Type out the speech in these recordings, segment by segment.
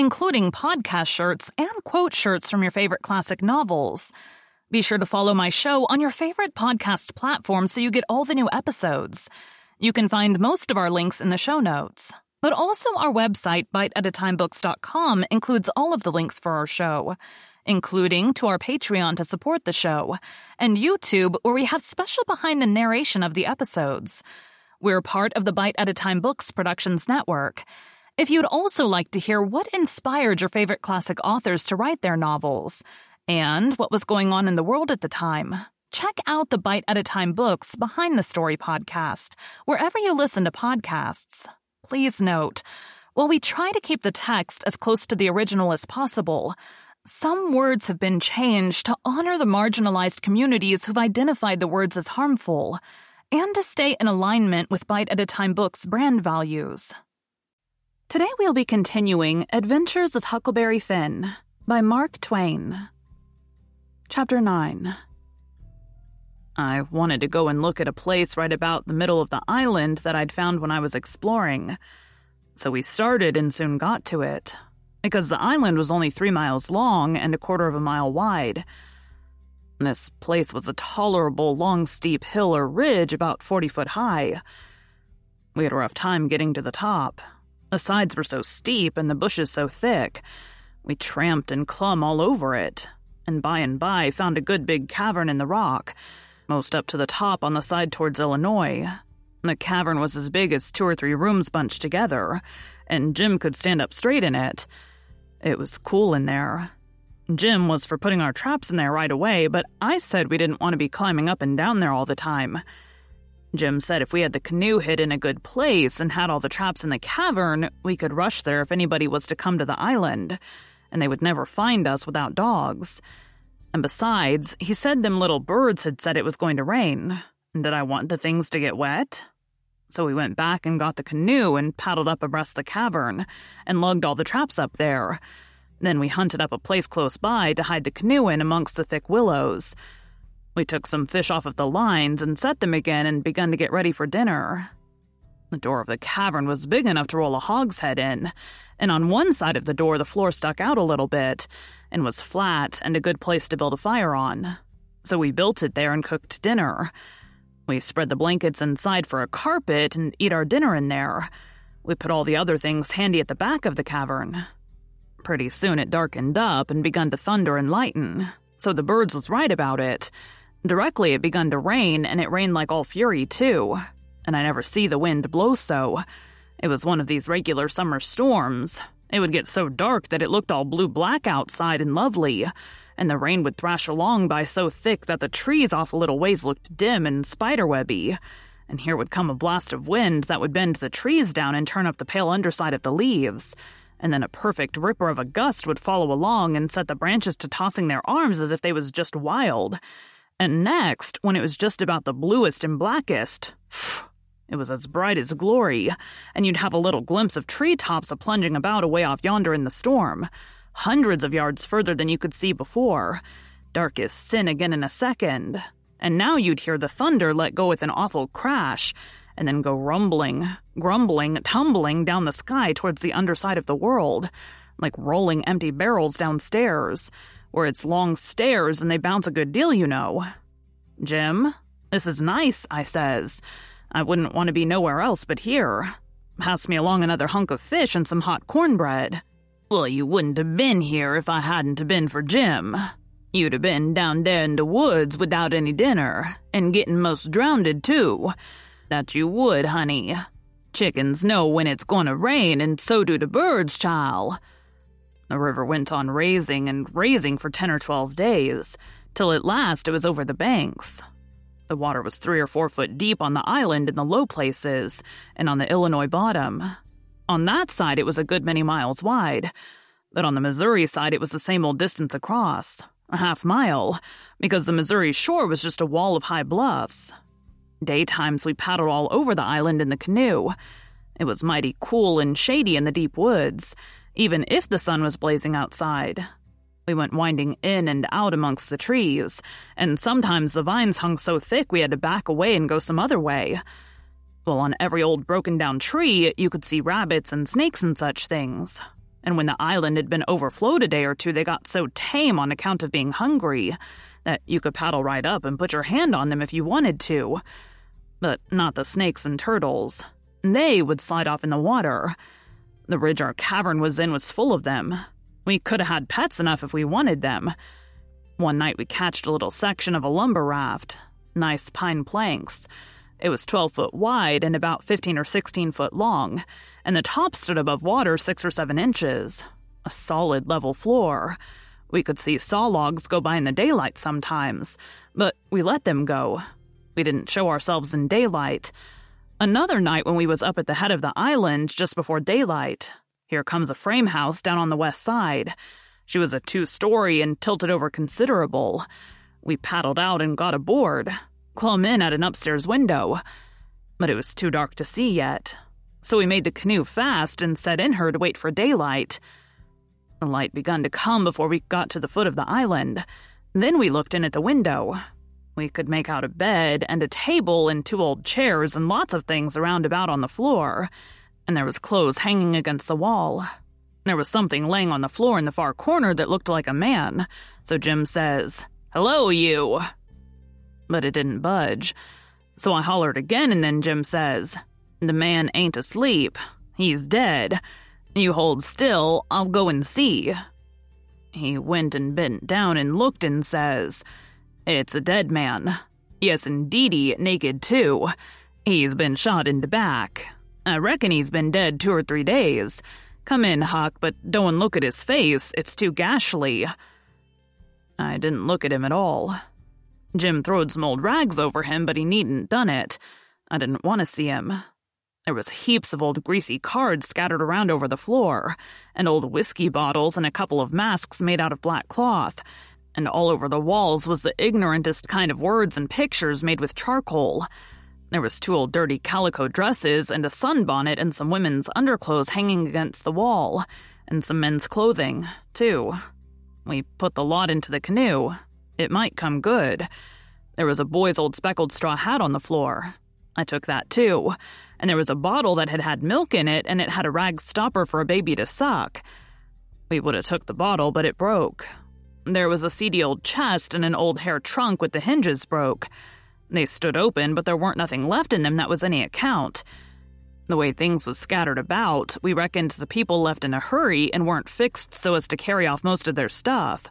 including podcast shirts and quote shirts from your favorite classic novels. Be sure to follow my show on your favorite podcast platform so you get all the new episodes. You can find most of our links in the show notes. But also our website, biteatatimebooks.com, includes all of the links for our show, including to our Patreon to support the show, and YouTube, where we have special behind the narration of the episodes. We're part of the Bite at a Time Books Productions Network. If you'd also like to hear what inspired your favorite classic authors to write their novels, and what was going on in the world at the time, check out the Bite at a Time Books Behind the Story podcast, wherever you listen to podcasts. Please note, while we try to keep the text as close to the original as possible, some words have been changed to honor the marginalized communities who've identified the words as harmful, and to stay in alignment with Bite at a Time Books brand values. Today we'll be continuing Adventures of Huckleberry Finn by Mark Twain. Chapter 9 I wanted to go and look at a place right about the middle of the island that I'd found when I was exploring. So we started and soon got to it, because the island was only three miles long and a quarter of a mile wide. This place was a tolerable long steep hill or ridge about 40 foot high. We had a rough time getting to the top. The sides were so steep and the bushes so thick. We tramped and clumb all over it, and by and by found a good big cavern in the rock, most up to the top on the side towards Illinois. The cavern was as big as two or three rooms bunched together, and Jim could stand up straight in it. It was cool in there. Jim was for putting our traps in there right away, but I said we didn't want to be climbing up and down there all the time. Jim said if we had the canoe hid in a good place and had all the traps in the cavern, we could rush there if anybody was to come to the island and they would never find us without dogs. And besides, he said them little birds had said it was going to rain. And did I want the things to get wet? So we went back and got the canoe and paddled up abreast the cavern and lugged all the traps up there. Then we hunted up a place close by to hide the canoe in amongst the thick willows. We took some fish off of the lines and set them again and begun to get ready for dinner. The door of the cavern was big enough to roll a hogshead in, and on one side of the door the floor stuck out a little bit and was flat and a good place to build a fire on. So we built it there and cooked dinner. We spread the blankets inside for a carpet and eat our dinner in there. We put all the other things handy at the back of the cavern. Pretty soon it darkened up and begun to thunder and lighten, so the birds was right about it. Directly it begun to rain, and it rained like all fury, too and I never see the wind blow so. It was one of these regular summer storms. It would get so dark that it looked all blue black outside and lovely, and the rain would thrash along by so thick that the trees off a little ways looked dim and spiderwebby. And here would come a blast of wind that would bend the trees down and turn up the pale underside of the leaves. And then a perfect ripper of a gust would follow along and set the branches to tossing their arms as if they was just wild. And next, when it was just about the bluest and blackest, it was as bright as glory, and you'd have a little glimpse of tree tops a plunging about away off yonder in the storm, hundreds of yards further than you could see before. Dark as sin again in a second. And now you'd hear the thunder let go with an awful crash, and then go rumbling, grumbling, tumbling down the sky towards the underside of the world, like rolling empty barrels downstairs, where it's long stairs and they bounce a good deal, you know. Jim, this is nice, I says. I wouldn't want to be nowhere else but here. Pass me along another hunk of fish and some hot cornbread. Well, you wouldn't have been here if I hadn't been for Jim. You'd have been down there in the woods without any dinner, and getting most drowned too. That you would, honey. Chickens know when it's to rain, and so do the birds, child. The river went on raising and raising for ten or twelve days, till at last it was over the banks. The water was three or four foot deep on the island in the low places, and on the Illinois bottom. On that side, it was a good many miles wide, but on the Missouri side, it was the same old distance across a half mile, because the Missouri shore was just a wall of high bluffs. Daytimes, we paddled all over the island in the canoe. It was mighty cool and shady in the deep woods, even if the sun was blazing outside. We went winding in and out amongst the trees, and sometimes the vines hung so thick we had to back away and go some other way. Well, on every old broken down tree, you could see rabbits and snakes and such things. And when the island had been overflowed a day or two, they got so tame on account of being hungry that you could paddle right up and put your hand on them if you wanted to. But not the snakes and turtles. They would slide off in the water. The ridge our cavern was in was full of them. We could have had pets enough if we wanted them. One night we catched a little section of a lumber raft. Nice pine planks. It was 12 foot wide and about 15 or 16 foot long, and the top stood above water six or seven inches. A solid level floor. We could see saw logs go by in the daylight sometimes, but we let them go. We didn't show ourselves in daylight. Another night when we was up at the head of the island just before daylight, here comes a frame house down on the west side. She was a two story and tilted over considerable. We paddled out and got aboard clumb in at an upstairs window. But it was too dark to see yet, so we made the canoe fast and set in her to wait for daylight. The light begun to come before we got to the foot of the island. Then we looked in at the window. We could make out a bed and a table and two old chairs and lots of things around about on the floor. And there was clothes hanging against the wall. There was something laying on the floor in the far corner that looked like a man. So Jim says, Hello, you but it didn't budge. So I hollered again, and then Jim says, The man ain't asleep. He's dead. You hold still, I'll go and see. He went and bent down and looked and says, It's a dead man. Yes, indeedy, naked too. He's been shot in the back. I reckon he's been dead two or three days. Come in, Huck, but don't look at his face, it's too gashly. I didn't look at him at all. Jim throwed some old rags over him, but he needn't done it. I didn't want to see him. There was heaps of old greasy cards scattered around over the floor, and old whiskey bottles and a couple of masks made out of black cloth, and all over the walls was the ignorantest kind of words and pictures made with charcoal. There was two old dirty calico dresses and a sunbonnet and some women's underclothes hanging against the wall, and some men's clothing, too. We put the lot into the canoe, it might come good. There was a boy's old speckled straw hat on the floor. I took that too. And there was a bottle that had had milk in it, and it had a rag stopper for a baby to suck. We would have took the bottle, but it broke. There was a seedy old chest and an old hair trunk with the hinges broke. They stood open, but there weren't nothing left in them that was any account. The way things was scattered about, we reckoned the people left in a hurry and weren't fixed so as to carry off most of their stuff.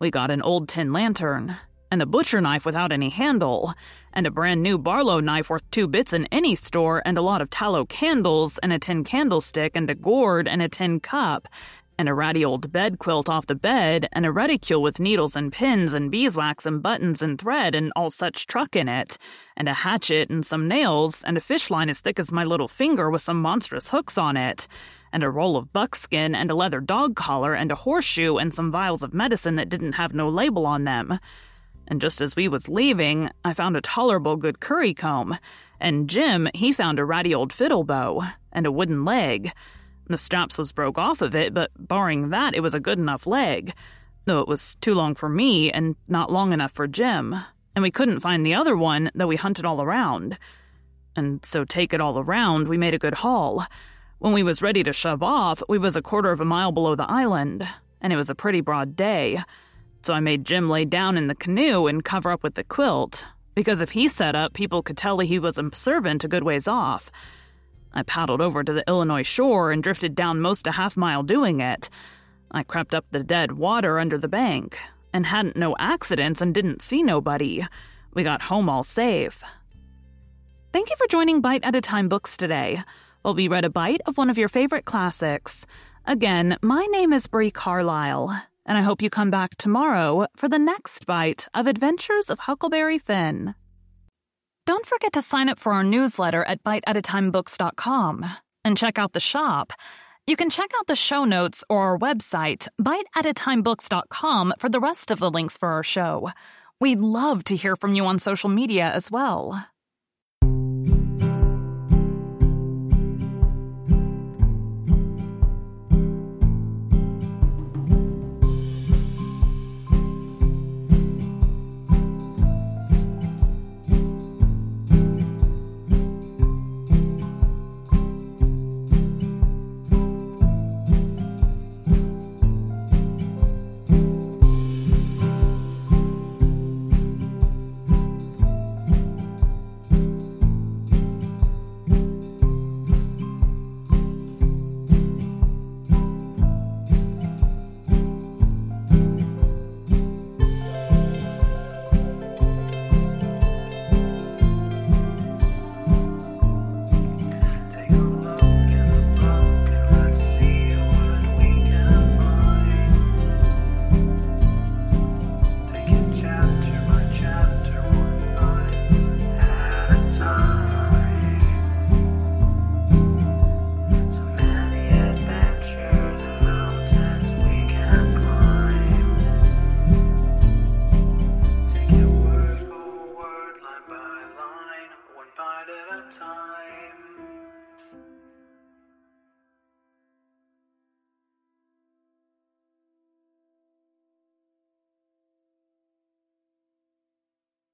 We got an old tin lantern, and a butcher knife without any handle, and a brand new Barlow knife worth two bits in any store, and a lot of tallow candles, and a tin candlestick, and a gourd, and a tin cup, and a ratty old bed quilt off the bed, and a reticule with needles and pins, and beeswax, and buttons, and thread, and all such truck in it, and a hatchet, and some nails, and a fish line as thick as my little finger with some monstrous hooks on it and a roll of buckskin, and a leather dog collar, and a horseshoe, and some vials of medicine that didn't have no label on them. And just as we was leaving, I found a tolerable good curry comb, and Jim, he found a ratty old fiddle bow, and a wooden leg. The straps was broke off of it, but barring that, it was a good enough leg, though it was too long for me and not long enough for Jim, and we couldn't find the other one, though we hunted all around. And so take it all around, we made a good haul. When we was ready to shove off, we was a quarter of a mile below the island, and it was a pretty broad day. So I made Jim lay down in the canoe and cover up with the quilt, because if he set up, people could tell he was a servant a good ways off. I paddled over to the Illinois shore and drifted down most a half mile doing it. I crept up the dead water under the bank, and hadn't no accidents and didn't see nobody. We got home all safe. Thank you for joining Bite at a Time Books today while we read a bite of one of your favorite classics. Again, my name is Bree Carlile, and I hope you come back tomorrow for the next bite of Adventures of Huckleberry Finn. Don't forget to sign up for our newsletter at biteatatimebooks.com and check out the shop. You can check out the show notes or our website, biteatatimebooks.com, for the rest of the links for our show. We'd love to hear from you on social media as well.